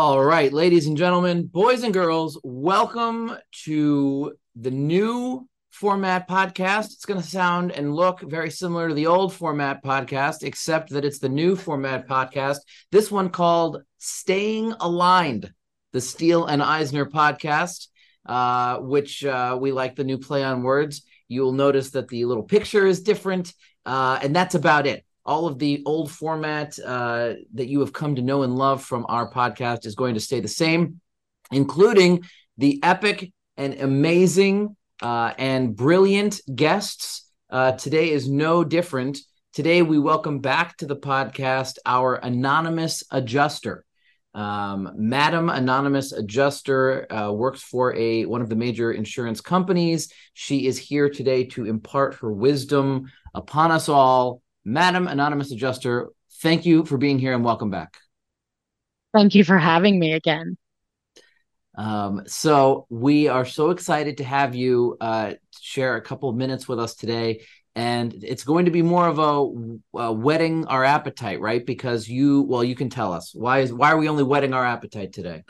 All right, ladies and gentlemen, boys and girls, welcome to the new format podcast. It's going to sound and look very similar to the old format podcast, except that it's the new format podcast. This one called Staying Aligned, the Steele and Eisner podcast, uh, which uh, we like the new play on words. You'll notice that the little picture is different, uh, and that's about it all of the old format uh, that you have come to know and love from our podcast is going to stay the same, including the epic and amazing uh, and brilliant guests. Uh, today is no different. Today, we welcome back to the podcast our anonymous adjuster. Um, Madam Anonymous Adjuster uh, works for a one of the major insurance companies. She is here today to impart her wisdom upon us all Madam Anonymous Adjuster, thank you for being here and welcome back. Thank you for having me again. Um, so we are so excited to have you uh, share a couple of minutes with us today, and it's going to be more of a, a whetting our appetite, right? Because you, well, you can tell us why is why are we only whetting our appetite today?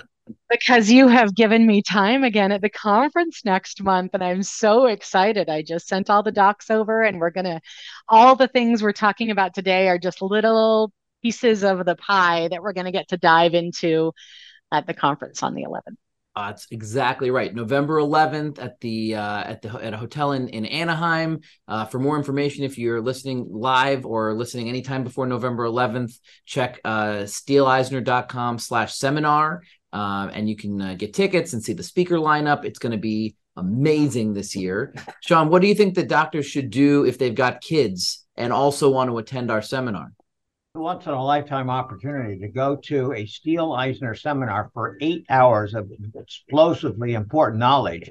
Because you have given me time again at the conference next month and i'm so excited i just sent all the docs over and we're to all the things we're talking about today are just little pieces of the pie that we're to get to dive into at the conference on the 11th uh, that's exactly right. November 11th at the uh, at the at a hotel in in Anaheim. Uh, for more information, if you're listening live or listening anytime before November 11th, check uh, steeleeisner.com/seminar uh, and you can uh, get tickets and see the speaker lineup. It's going to be amazing this year. Sean, what do you think the doctors should do if they've got kids and also want to attend our seminar? Once in a lifetime opportunity to go to a Steele Eisner seminar for eight hours of explosively important knowledge,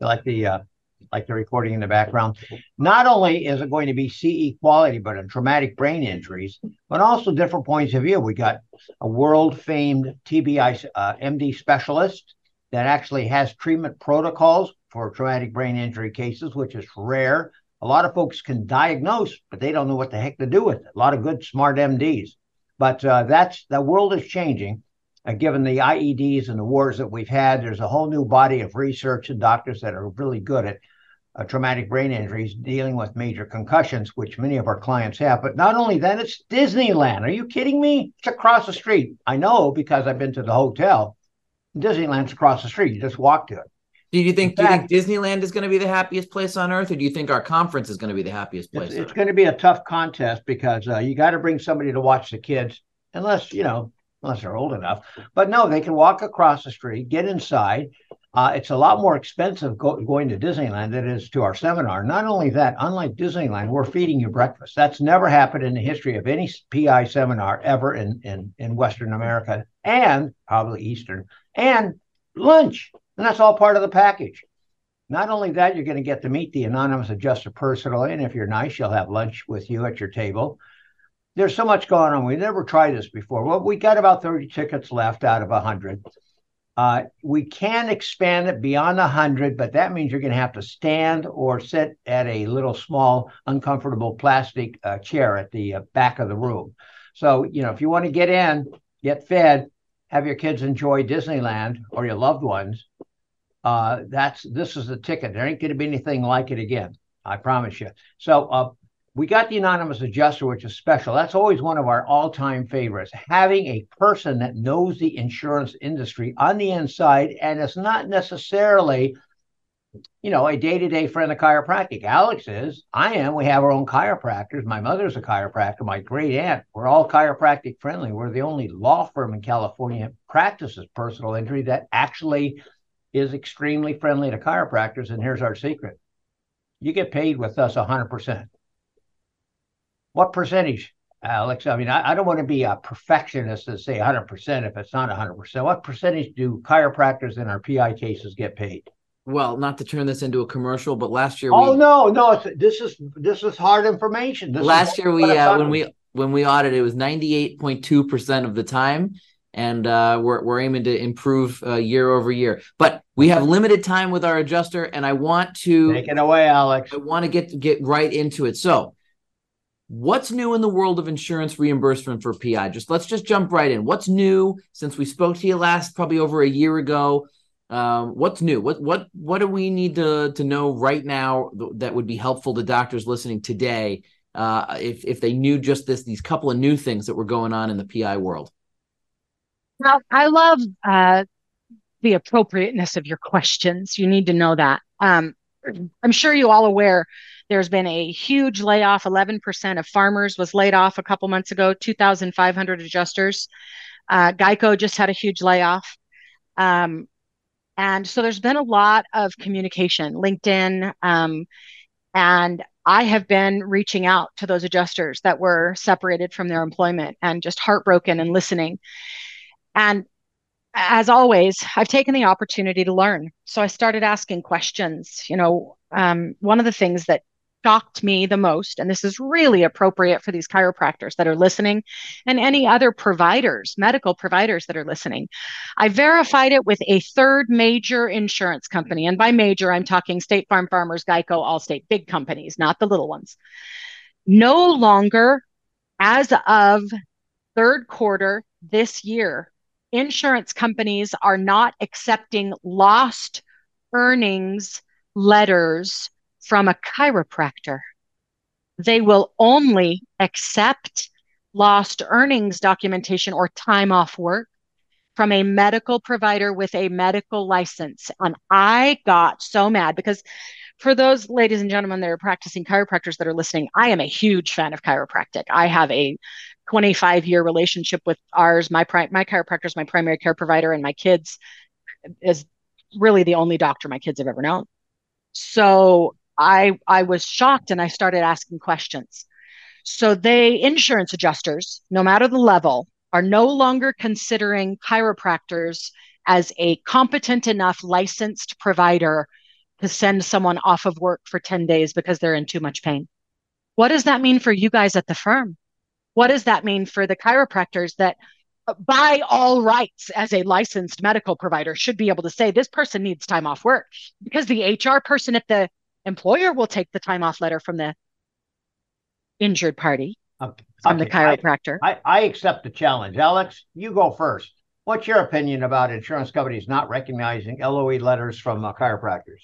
like the uh, like the recording in the background. Not only is it going to be CE quality, but in traumatic brain injuries, but also different points of view. We got a world famed TBI uh, MD specialist that actually has treatment protocols for traumatic brain injury cases, which is rare. A lot of folks can diagnose, but they don't know what the heck to do with it. A lot of good, smart MDs. But uh, that's the world is changing. Uh, given the IEDs and the wars that we've had, there's a whole new body of research and doctors that are really good at uh, traumatic brain injuries, dealing with major concussions, which many of our clients have. But not only that, it's Disneyland. Are you kidding me? It's across the street. I know because I've been to the hotel. Disneyland's across the street. You just walk to it. Do you think, fact, do you think Disneyland is going to be the happiest place on earth, or do you think our conference is going to be the happiest place? It's, it's going to be a tough contest because uh, you got to bring somebody to watch the kids, unless you know, unless they're old enough. But no, they can walk across the street, get inside, uh, it's a lot more expensive go- going to Disneyland than it is to our seminar. Not only that, unlike Disneyland, we're feeding you breakfast. That's never happened in the history of any PI seminar ever in, in, in Western America and probably Eastern, and lunch. And that's all part of the package. Not only that, you're going to get to meet the anonymous adjuster personally. And if you're nice, she'll have lunch with you at your table. There's so much going on. We never tried this before. Well, we got about 30 tickets left out of 100. Uh, we can expand it beyond 100, but that means you're going to have to stand or sit at a little small, uncomfortable plastic uh, chair at the uh, back of the room. So, you know, if you want to get in, get fed, have your kids enjoy Disneyland or your loved ones, uh, that's this is the ticket. There ain't going to be anything like it again. I promise you. So, uh, we got the anonymous adjuster, which is special. That's always one of our all time favorites. Having a person that knows the insurance industry on the inside and it's not necessarily, you know, a day to day friend of chiropractic. Alex is, I am. We have our own chiropractors. My mother's a chiropractor, my great aunt. We're all chiropractic friendly. We're the only law firm in California that practices personal injury that actually is extremely friendly to chiropractors. And here's our secret you get paid with us 100%. What percentage, Alex? I mean, I, I don't want to be a perfectionist and say 100% if it's not 100%. What percentage do chiropractors in our PI cases get paid? Well, not to turn this into a commercial, but last year. Oh we, no, no, this is this is hard information. This last year we uh, when we when we audited, it was 98.2 percent of the time, and uh, we're we're aiming to improve uh, year over year. But we have limited time with our adjuster, and I want to take it away, Alex. I want to get get right into it. So What's new in the world of insurance reimbursement for PI? Just let's just jump right in. What's new since we spoke to you last, probably over a year ago? Um, what's new? What what what do we need to to know right now that would be helpful to doctors listening today? Uh, if if they knew just this these couple of new things that were going on in the PI world. Well, I love uh, the appropriateness of your questions. You need to know that. Um, I'm sure you all aware there's been a huge layoff. 11% of farmers was laid off a couple months ago, 2,500 adjusters. Uh, Geico just had a huge layoff. Um, and so there's been a lot of communication, LinkedIn. Um, and I have been reaching out to those adjusters that were separated from their employment and just heartbroken and listening. And as always, I've taken the opportunity to learn. So I started asking questions. You know, um, one of the things that shocked me the most, and this is really appropriate for these chiropractors that are listening and any other providers, medical providers that are listening. I verified it with a third major insurance company. And by major, I'm talking State Farm Farmers, Geico, Allstate, big companies, not the little ones. No longer, as of third quarter this year, insurance companies are not accepting lost earnings letters from a chiropractor. They will only accept lost earnings documentation or time off work from a medical provider with a medical license. And I got so mad because for those ladies and gentlemen that are practicing chiropractors that are listening, I am a huge fan of chiropractic. I have a 25 year relationship with ours. My pri- my chiropractor is my primary care provider, and my kids is really the only doctor my kids have ever known. So I I was shocked, and I started asking questions. So they insurance adjusters, no matter the level, are no longer considering chiropractors as a competent enough licensed provider to send someone off of work for 10 days because they're in too much pain. What does that mean for you guys at the firm? What does that mean for the chiropractors that, uh, by all rights, as a licensed medical provider, should be able to say this person needs time off work? Because the HR person at the employer will take the time off letter from the injured party, okay. from okay. the chiropractor. I, I, I accept the challenge. Alex, you go first. What's your opinion about insurance companies not recognizing LOE letters from uh, chiropractors?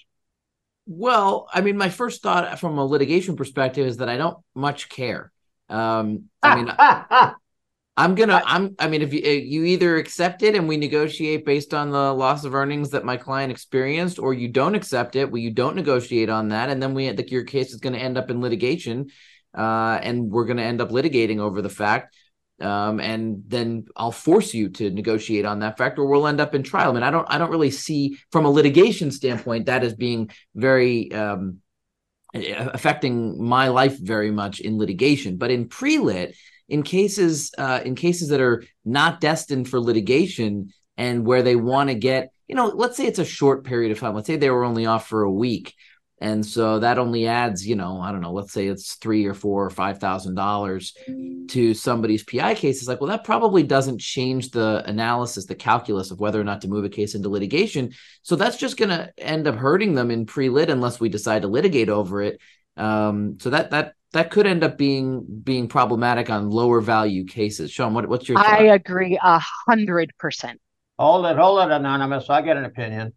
Well, I mean, my first thought from a litigation perspective is that I don't much care. Um, I mean, I'm gonna, I'm, I mean, if you you either accept it and we negotiate based on the loss of earnings that my client experienced, or you don't accept it, well, you don't negotiate on that, and then we, the, your case is going to end up in litigation, uh, and we're going to end up litigating over the fact um, and then I'll force you to negotiate on that fact, or we'll end up in trial. I mean, I don't, I don't really see from a litigation standpoint that as being very um, affecting my life very much in litigation. But in pre-lit, in cases, uh, in cases that are not destined for litigation and where they want to get, you know, let's say it's a short period of time. Let's say they were only off for a week. And so that only adds you know i don't know let's say it's three or four or five thousand dollars to somebody's pi case. It's like well that probably doesn't change the analysis the calculus of whether or not to move a case into litigation. So that's just going to end up hurting them in pre-lit unless we decide to litigate over it. Um, so that that that could end up being being problematic on lower value cases sean what, what's your thought? i agree a hundred percent hold it hold it anonymous i get an opinion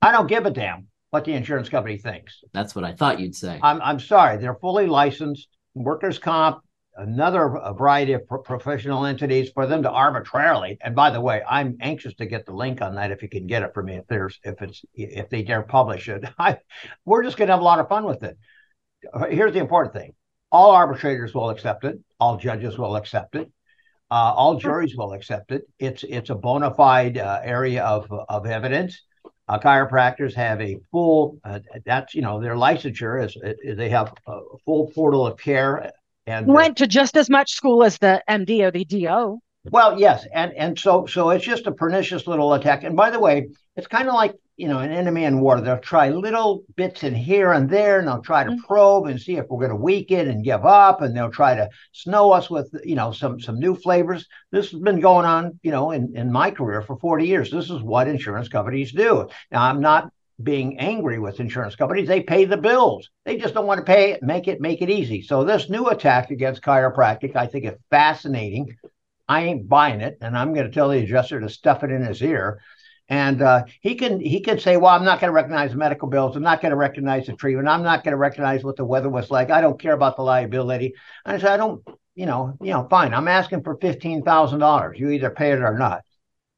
i don't give a damn what the insurance company thinks. That's what I thought you'd say. I'm, I'm sorry. They're fully licensed, workers' comp, another variety of pro- professional entities for them to arbitrarily. And by the way, I'm anxious to get the link on that if you can get it for me. If there's if it's if they dare publish it, I, we're just going to have a lot of fun with it. Here's the important thing: all arbitrators will accept it. All judges will accept it. Uh, all juries will accept it. It's it's a bona fide uh, area of of evidence uh, chiropractors have a full uh, that's you know their licensure is, is, they have a full portal of care and went to just as much school as the md or the do well yes and and so so it's just a pernicious little attack and by the way it's kind of like you know, an enemy in war. They'll try little bits in here and there, and they'll try to mm-hmm. probe and see if we're going to weaken and give up, and they'll try to snow us with, you know, some some new flavors. This has been going on, you know, in, in my career for 40 years. This is what insurance companies do. Now, I'm not being angry with insurance companies. They pay the bills. They just don't want to pay it, make it, make it easy. So this new attack against chiropractic, I think is fascinating. I ain't buying it, and I'm going to tell the adjuster to stuff it in his ear. And uh, he can he can say, well, I'm not going to recognize the medical bills. I'm not going to recognize the treatment. I'm not going to recognize what the weather was like. I don't care about the liability. And I said, I don't, you know, you know, fine. I'm asking for fifteen thousand dollars. You either pay it or not.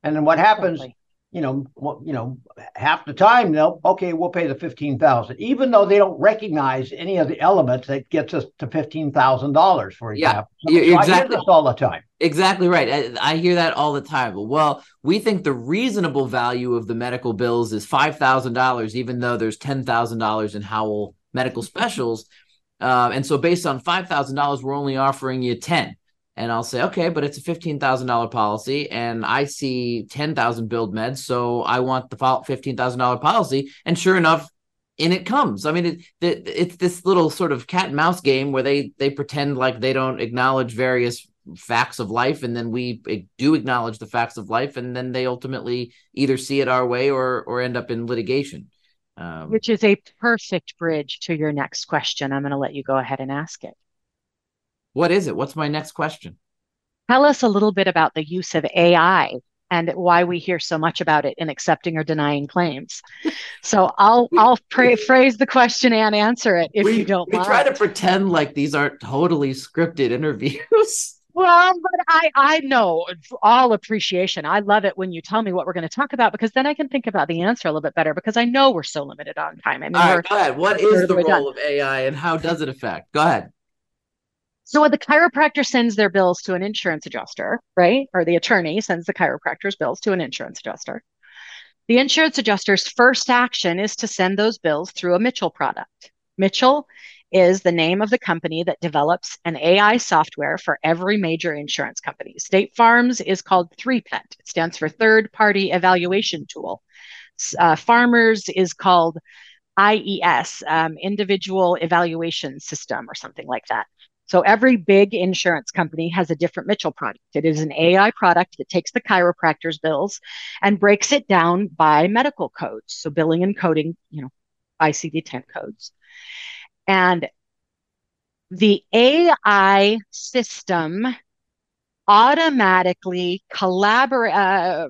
And then what happens? Exactly you know, you know, half the time they'll okay, we'll pay the fifteen thousand, even though they don't recognize any of the elements that gets us to fifteen thousand dollars, for example. Yeah, so exactly. all the time. Exactly right. I, I, hear that all the time. Well, we think the reasonable value of the medical bills is five thousand dollars, even though there's ten thousand dollars in Howell medical specials. Uh, and so, based on five thousand dollars, we're only offering you ten and I'll say, okay, but it's a fifteen thousand dollar policy, and I see ten thousand billed meds, so I want the fifteen thousand dollar policy. And sure enough, in it comes. I mean, it, it, it's this little sort of cat and mouse game where they they pretend like they don't acknowledge various facts of life, and then we do acknowledge the facts of life, and then they ultimately either see it our way or or end up in litigation. Um, Which is a perfect bridge to your next question. I'm going to let you go ahead and ask it. What is it? What's my next question? Tell us a little bit about the use of AI and why we hear so much about it in accepting or denying claims. So I'll I'll pray, phrase the question and answer it if we, you don't we mind. try to pretend like these aren't totally scripted interviews. Well, but I I know all appreciation. I love it when you tell me what we're going to talk about because then I can think about the answer a little bit better because I know we're so limited on time. I mean, all right, go ahead. What is the role done. of AI and how does it affect? Go ahead. So when the chiropractor sends their bills to an insurance adjuster, right? Or the attorney sends the chiropractor's bills to an insurance adjuster. The insurance adjuster's first action is to send those bills through a Mitchell product. Mitchell is the name of the company that develops an AI software for every major insurance company. State Farm's is called 3PET. It stands for Third Party Evaluation Tool. Uh, Farmers is called IES, um, Individual Evaluation System, or something like that. So every big insurance company has a different Mitchell product. It is an AI product that takes the chiropractor's bills and breaks it down by medical codes. So billing and coding, you know, ICD-10 codes. And the AI system automatically collaborate, uh,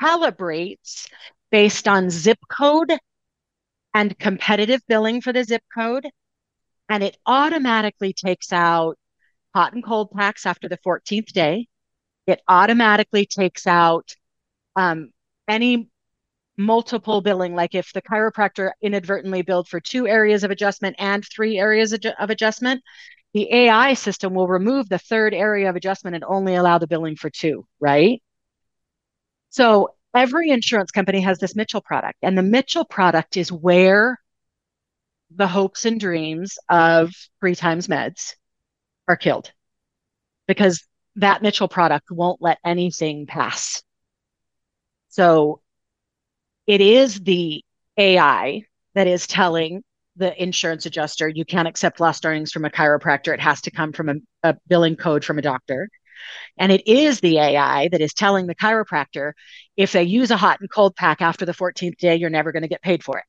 calibrates based on zip code and competitive billing for the zip code and it automatically takes out hot and cold packs after the 14th day. It automatically takes out um, any multiple billing, like if the chiropractor inadvertently billed for two areas of adjustment and three areas of adjustment, the AI system will remove the third area of adjustment and only allow the billing for two, right? So every insurance company has this Mitchell product, and the Mitchell product is where the hopes and dreams of three times meds are killed because that Mitchell product won't let anything pass. So it is the AI that is telling the insurance adjuster you can't accept lost earnings from a chiropractor. It has to come from a, a billing code from a doctor. And it is the AI that is telling the chiropractor if they use a hot and cold pack after the 14th day, you're never going to get paid for it.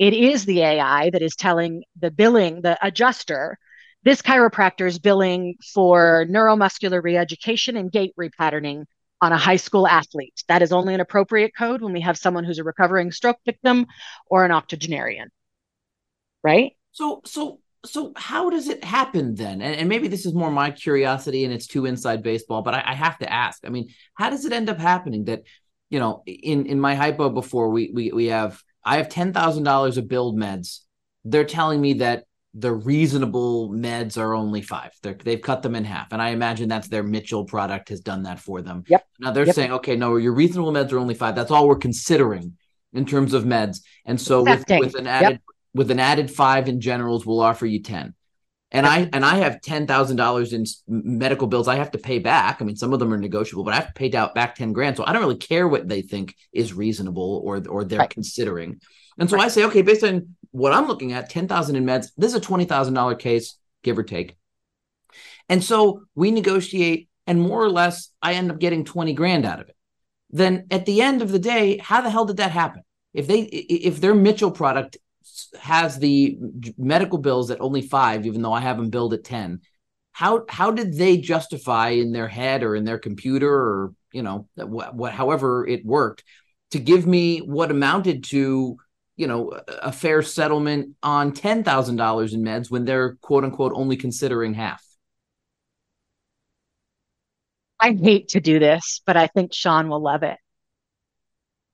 It is the AI that is telling the billing, the adjuster, this chiropractor is billing for neuromuscular reeducation and gait repatterning on a high school athlete. That is only an appropriate code when we have someone who's a recovering stroke victim or an octogenarian. Right? So, so, so how does it happen then? And, and maybe this is more my curiosity and it's too inside baseball, but I, I have to ask. I mean, how does it end up happening that, you know, in in my hypo before we we we have I have ten thousand dollars of build meds. They're telling me that the reasonable meds are only five. They're, they've cut them in half, and I imagine that's their Mitchell product has done that for them. Yep. Now they're yep. saying, okay, no, your reasonable meds are only five. That's all we're considering in terms of meds. And so with, with, an added yep. with an added five in generals, we'll offer you ten. And I and I have ten thousand dollars in medical bills I have to pay back. I mean, some of them are negotiable, but I have to pay out back ten grand. So I don't really care what they think is reasonable or or they're right. considering. And so right. I say, okay, based on what I'm looking at, ten thousand in meds. This is a twenty thousand dollar case, give or take. And so we negotiate, and more or less, I end up getting twenty grand out of it. Then at the end of the day, how the hell did that happen? if they if their Mitchell product has the medical bills at only five, even though I have them billed at ten, how how did they justify in their head or in their computer or you know what, what however it worked to give me what amounted to you know a fair settlement on ten thousand dollars in meds when they're quote unquote only considering half? I hate to do this, but I think Sean will love it.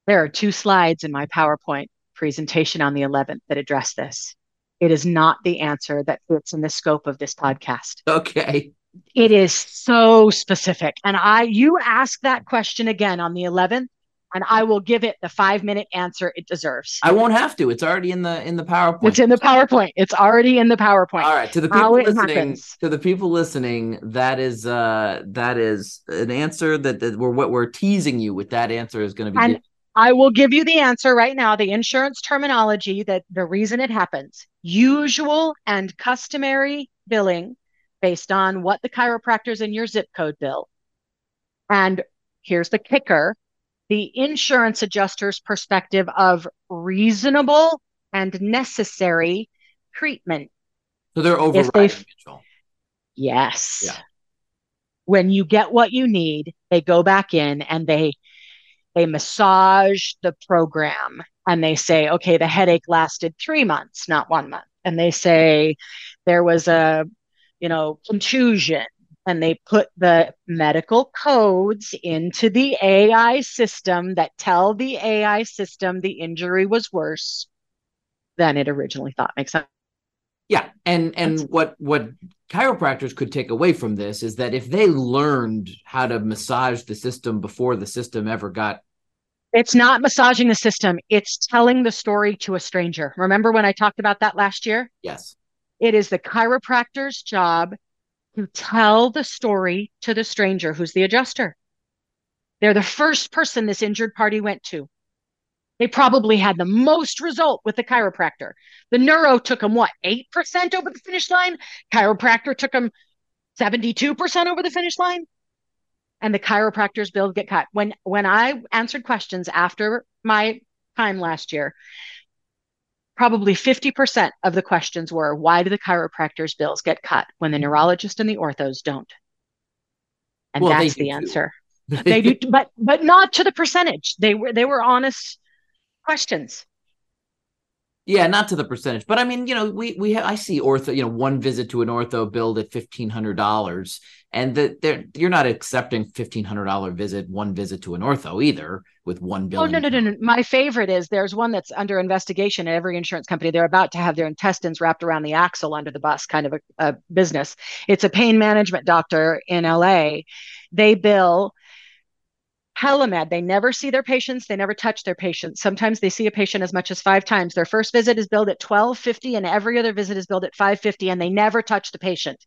There are two slides in my PowerPoint presentation on the 11th that addressed this. It is not the answer that fits in the scope of this podcast. Okay. It is so specific. And I you ask that question again on the 11th and I will give it the 5-minute answer it deserves. I won't have to. It's already in the in the PowerPoint. It's in the PowerPoint. It's already in the PowerPoint. All right, to the people listening, to the people listening, that is uh that is an answer that, that we're what we're teasing you with that answer is going to be and I will give you the answer right now. The insurance terminology that the reason it happens usual and customary billing based on what the chiropractors in your zip code bill. And here's the kicker the insurance adjuster's perspective of reasonable and necessary treatment. So they're overriding, they, Yes. Yeah. When you get what you need, they go back in and they they massage the program and they say, okay, the headache lasted three months, not one month. And they say there was a, you know, contusion and they put the medical codes into the AI system that tell the AI system the injury was worse than it originally thought. Makes sense. Yeah, and and what what chiropractors could take away from this is that if they learned how to massage the system before the system ever got it's not massaging the system, it's telling the story to a stranger. Remember when I talked about that last year? Yes. It is the chiropractor's job to tell the story to the stranger who's the adjuster. They're the first person this injured party went to. They probably had the most result with the chiropractor. The neuro took them what, 8% over the finish line? Chiropractor took them 72% over the finish line and the chiropractor's bills get cut. When when I answered questions after my time last year, probably 50% of the questions were why do the chiropractor's bills get cut when the neurologist and the orthos don't? And well, that's the answer. they do but but not to the percentage. They were they were honest questions. Yeah, not to the percentage, but I mean, you know, we we have, I see ortho, you know, one visit to an ortho billed at fifteen hundred dollars, and that they're you're not accepting fifteen hundred dollar visit, one visit to an ortho either with one bill. Oh no, no, no, no! My favorite is there's one that's under investigation at every insurance company. They're about to have their intestines wrapped around the axle under the bus, kind of a, a business. It's a pain management doctor in LA. They bill Telemed, they never see their patients, they never touch their patients. Sometimes they see a patient as much as five times. Their first visit is billed at 1250 and every other visit is billed at 550 and they never touch the patient.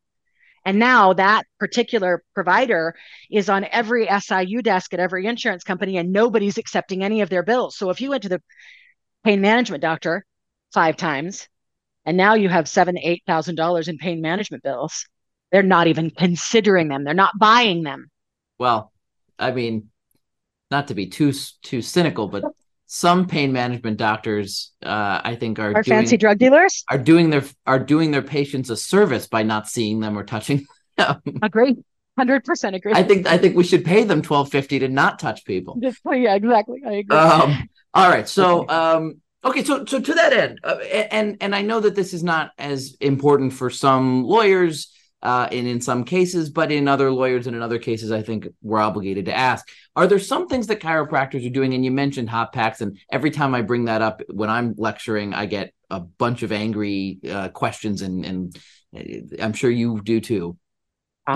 And now that particular provider is on every SIU desk at every insurance company and nobody's accepting any of their bills. So if you went to the pain management doctor five times and now you have seven, eight thousand dollars in pain management bills, they're not even considering them. They're not buying them. Well, I mean, not to be too too cynical, but some pain management doctors, uh, I think, are, are doing, fancy drug dealers are doing their are doing their patients a service by not seeing them or touching them. Agree, hundred percent agree. I think I think we should pay them twelve fifty to not touch people. Yeah, exactly. I agree. Um, all right, so um, okay, so so to that end, uh, and and I know that this is not as important for some lawyers uh, and in some cases, but in other lawyers and in other cases, I think we're obligated to ask: Are there some things that chiropractors are doing? And you mentioned hot packs, and every time I bring that up when I'm lecturing, I get a bunch of angry uh, questions, and and uh, I'm sure you do too.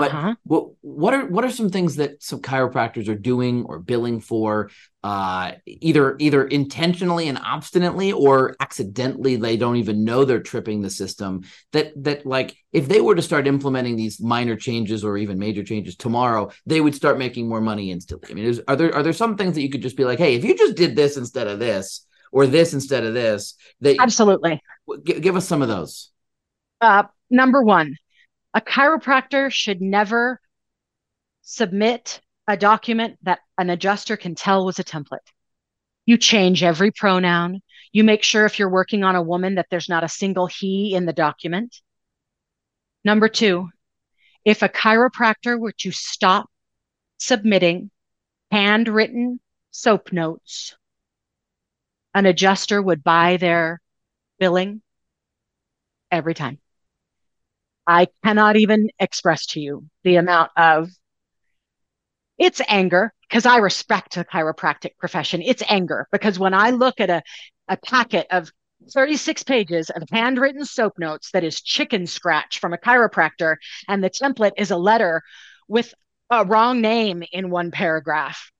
Uh-huh. But what what are what are some things that some chiropractors are doing or billing for, uh, either either intentionally and obstinately or accidentally they don't even know they're tripping the system. That that like if they were to start implementing these minor changes or even major changes tomorrow, they would start making more money instantly. I mean, is, are there are there some things that you could just be like, hey, if you just did this instead of this or this instead of this, that absolutely g- give us some of those. Uh, number one, a chiropractor should never submit a document that an adjuster can tell was a template. You change every pronoun. You make sure if you're working on a woman that there's not a single he in the document. Number two, if a chiropractor were to stop submitting handwritten soap notes, an adjuster would buy their billing every time. I cannot even express to you the amount of it's anger because I respect the chiropractic profession. It's anger because when I look at a, a packet of 36 pages of handwritten soap notes that is chicken scratch from a chiropractor, and the template is a letter with a wrong name in one paragraph.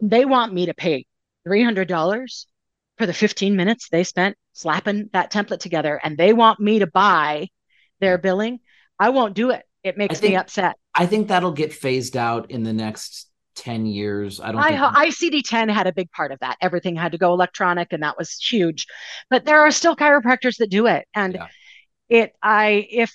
They want me to pay $300 for the 15 minutes they spent slapping that template together, and they want me to buy their billing. I won't do it. It makes think, me upset. I think that'll get phased out in the next 10 years. I don't I, ICD 10 had a big part of that. Everything had to go electronic and that was huge. But there are still chiropractors that do it. And yeah. it I if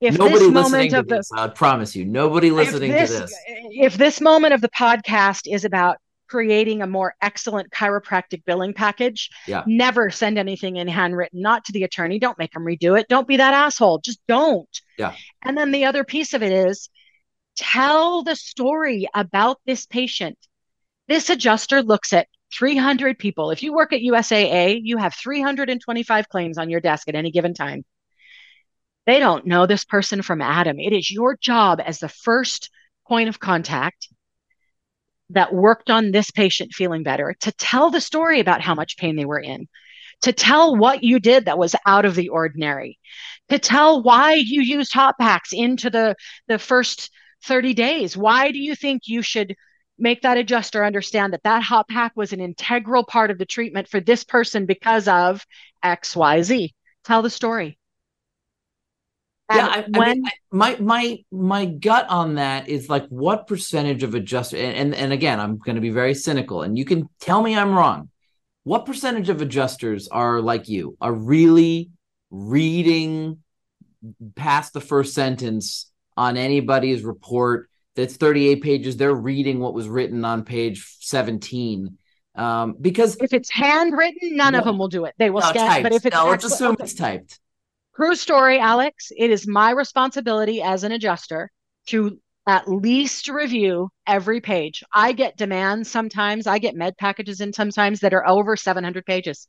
if nobody this moment of this, the, I promise you, nobody listening this, to this. If this moment of the podcast is about creating a more excellent chiropractic billing package. Yeah. Never send anything in handwritten, not to the attorney. Don't make them redo it. Don't be that asshole. Just don't. Yeah. And then the other piece of it is tell the story about this patient. This adjuster looks at 300 people. If you work at USAA, you have 325 claims on your desk at any given time. They don't know this person from Adam. It is your job as the first point of contact that worked on this patient feeling better to tell the story about how much pain they were in, to tell what you did that was out of the ordinary, to tell why you used hot packs into the, the first 30 days. Why do you think you should make that adjuster understand that that hot pack was an integral part of the treatment for this person because of XYZ? Tell the story. Yeah, I, when I mean, my my my gut on that is like what percentage of adjuster and, and, and again I'm going to be very cynical and you can tell me I'm wrong. What percentage of adjusters are like you are really reading past the first sentence on anybody's report that's 38 pages? They're reading what was written on page 17 um, because if it's handwritten, none no, of them will do it. They will no, scan. But if it's no, let's assume okay. it's typed. True story, Alex. It is my responsibility as an adjuster to at least review every page. I get demands sometimes, I get med packages in sometimes that are over 700 pages,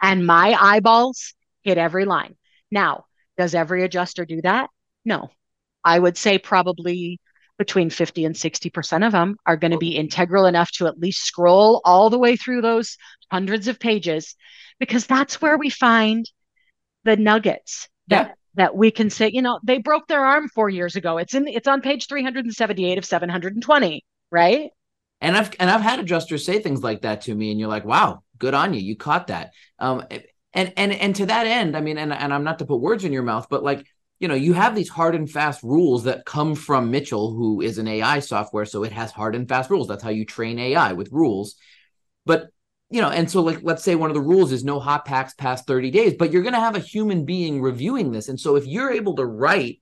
and my eyeballs hit every line. Now, does every adjuster do that? No. I would say probably between 50 and 60% of them are going to be integral enough to at least scroll all the way through those hundreds of pages because that's where we find the nuggets that yeah. that we can say, you know, they broke their arm 4 years ago. It's in it's on page 378 of 720, right? And I've and I've had adjusters say things like that to me and you're like, "Wow, good on you. You caught that." Um and and and to that end, I mean and and I'm not to put words in your mouth, but like you know, you have these hard and fast rules that come from Mitchell, who is an AI software. So it has hard and fast rules. That's how you train AI with rules. But you know, and so like let's say one of the rules is no hot packs past 30 days, but you're going to have a human being reviewing this. And so if you're able to write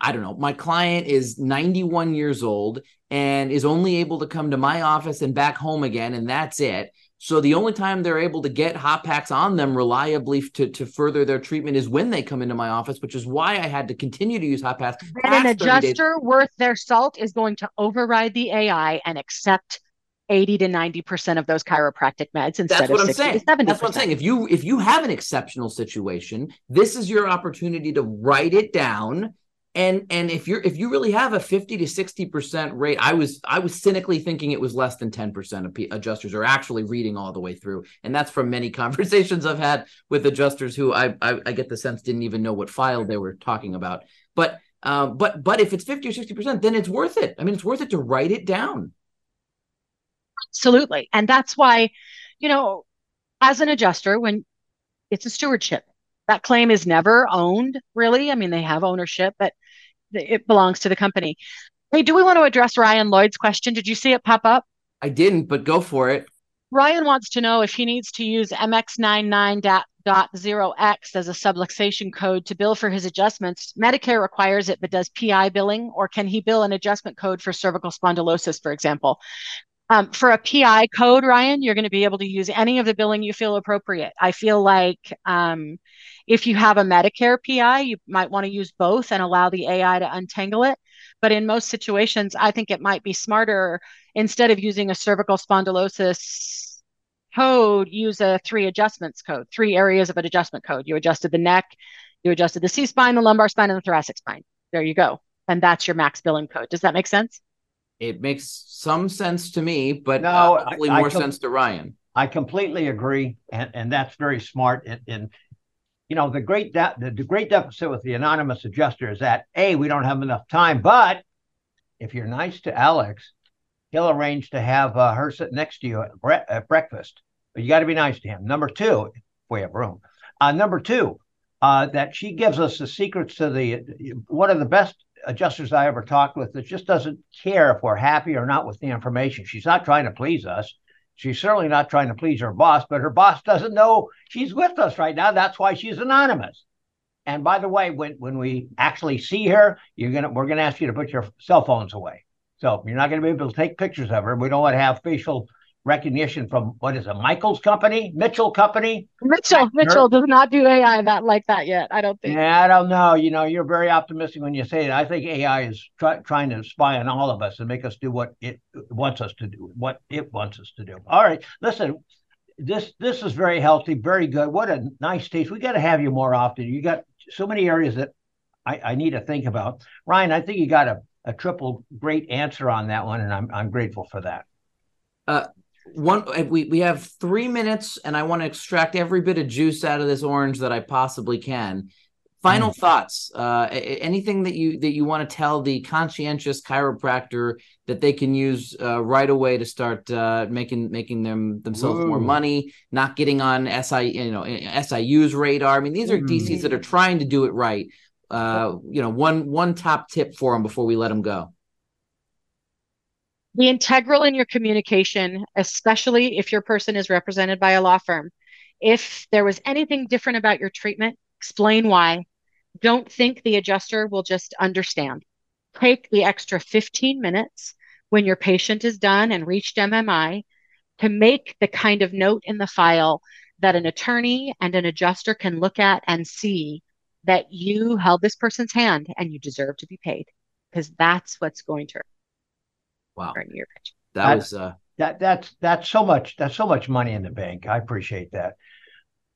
I don't know, my client is 91 years old and is only able to come to my office and back home again and that's it. So the only time they're able to get hot packs on them reliably to, to further their treatment is when they come into my office, which is why I had to continue to use hot packs. And an adjuster worth their salt is going to override the AI and accept 80 to 90% of those chiropractic meds instead That's what of I'm saying. That's what I'm saying. If you if you have an exceptional situation, this is your opportunity to write it down. And and if you're if you really have a 50 to 60% rate, I was I was cynically thinking it was less than 10% of P- adjusters are actually reading all the way through. And that's from many conversations I've had with adjusters who I I, I get the sense didn't even know what file they were talking about. But um, but but if it's 50 or 60%, then it's worth it. I mean, it's worth it to write it down. Absolutely. And that's why, you know, as an adjuster, when it's a stewardship, that claim is never owned, really. I mean, they have ownership, but it belongs to the company. Hey, do we want to address Ryan Lloyd's question? Did you see it pop up? I didn't, but go for it. Ryan wants to know if he needs to use MX99.0X as a subluxation code to bill for his adjustments. Medicare requires it, but does PI billing, or can he bill an adjustment code for cervical spondylosis, for example? Um, for a PI code, Ryan, you're going to be able to use any of the billing you feel appropriate. I feel like um, if you have a Medicare PI, you might want to use both and allow the AI to untangle it. But in most situations, I think it might be smarter instead of using a cervical spondylosis code, use a three adjustments code, three areas of an adjustment code. You adjusted the neck, you adjusted the C spine, the lumbar spine, and the thoracic spine. There you go. And that's your max billing code. Does that make sense? It makes some sense to me, but No, hopefully I- I more com- sense to Ryan. I completely agree, and, and that's very smart. And, and you know, the great de- the, the great deficit with the anonymous adjuster is that a we don't have enough time. But if you're nice to Alex, he'll arrange to have uh, her sit next to you at, bre- at breakfast. But you got to be nice to him. Number two, if we have room. Uh, number two, uh, that she gives us the secrets to the one of the best adjusters I ever talked with that just doesn't care if we're happy or not with the information. She's not trying to please us. She's certainly not trying to please her boss, but her boss doesn't know she's with us right now. That's why she's anonymous. And by the way, when when we actually see her, you're gonna we're gonna ask you to put your cell phones away. So you're not gonna be able to take pictures of her. We don't want to have facial recognition from what is it, Michael's company, Mitchell Company. Mitchell, Nerd. Mitchell does not do AI that like that yet. I don't think. Yeah, I don't know. You know, you're very optimistic when you say it. I think AI is try, trying to spy on all of us and make us do what it wants us to do, what it wants us to do. All right, listen, this this is very healthy, very good. What a nice taste. We got to have you more often. You got so many areas that I, I need to think about. Ryan, I think you got a, a triple great answer on that one, and I'm I'm grateful for that. Uh, One, uh, we we have three minutes, and I want to extract every bit of juice out of this orange that I possibly can. Final thoughts. Uh, anything that you that you want to tell the conscientious chiropractor that they can use uh, right away to start uh, making making them themselves more money, not getting on SI you know SIU's radar. I mean, these are Mm. DCs that are trying to do it right. Uh, you know, one one top tip for them before we let them go. Be integral in your communication, especially if your person is represented by a law firm. If there was anything different about your treatment, explain why. Don't think the adjuster will just understand. Take the extra 15 minutes when your patient is done and reached MMI to make the kind of note in the file that an attorney and an adjuster can look at and see that you held this person's hand and you deserve to be paid because that's what's going to Wow, earn your pension. that I- was uh, That that's that's so much that's so much money in the bank. I appreciate that.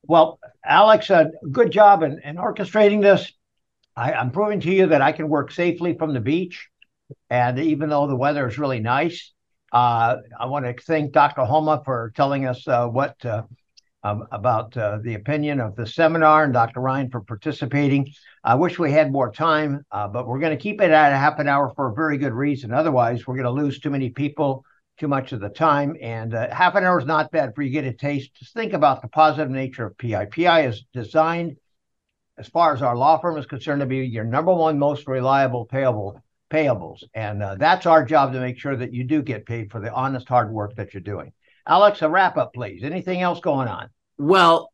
Well, Alex, uh, good job in, in orchestrating this. I, I'm proving to you that I can work safely from the beach, and even though the weather is really nice, uh, I want to thank Dr. Homa for telling us uh, what uh, um, about uh, the opinion of the seminar, and Dr. Ryan for participating. I wish we had more time, uh, but we're going to keep it at a half an hour for a very good reason. Otherwise, we're going to lose too many people too much of the time. And uh, half an hour is not bad for you to get a taste. Just think about the positive nature of PI. PI is designed, as far as our law firm is concerned, to be your number one most reliable payable payables. And uh, that's our job to make sure that you do get paid for the honest hard work that you're doing. Alex, a wrap up, please. Anything else going on? Well,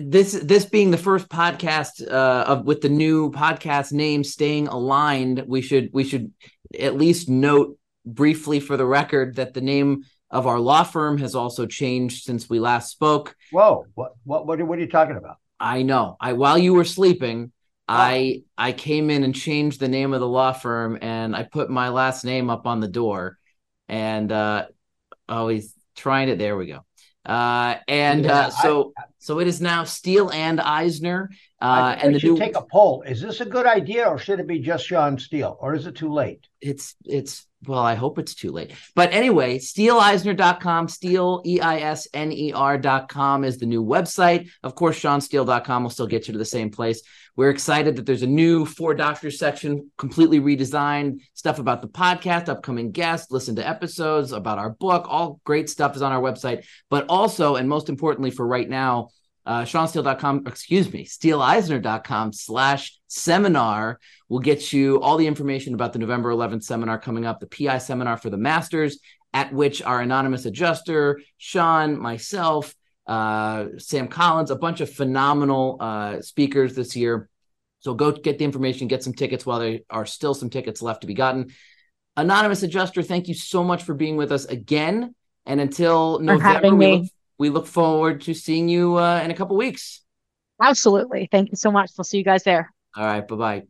this this being the first podcast uh, of with the new podcast name staying aligned, we should we should at least note briefly for the record that the name of our law firm has also changed since we last spoke. Whoa, what what what, are- what are you talking about? I know. I while you were sleeping, I I came in and changed the name of the law firm and I put my last name up on the door and uh oh he's trying it there we go. Uh and Yeah, uh so so it is now Steele and Eisner uh and the should new take a poll. Is this a good idea, or should it be just Sean Steele, or is it too late? it's it's well i hope it's too late. But anyway steeleisner.com steele e-i-s-n-e-r.com is the new website. Of course seansteele.com will still get you to the same place. We're excited that there's a new four doctors section completely redesigned stuff about the podcast upcoming guests listen to episodes about our book. All great stuff is on our website. But also and most importantly for right now uh, SeanSteele.com, excuse me, SteeleEisner.com slash seminar will get you all the information about the November 11th seminar coming up, the PI seminar for the masters, at which our anonymous adjuster, Sean, myself, uh, Sam Collins, a bunch of phenomenal uh, speakers this year. So go get the information, get some tickets while there are still some tickets left to be gotten. Anonymous Adjuster, thank you so much for being with us again. And until November, we look, we look, forward to seeing you uh, in a couple weeks. Absolutely. Thank you so much. We'll see you guys there. All right. Bye bye.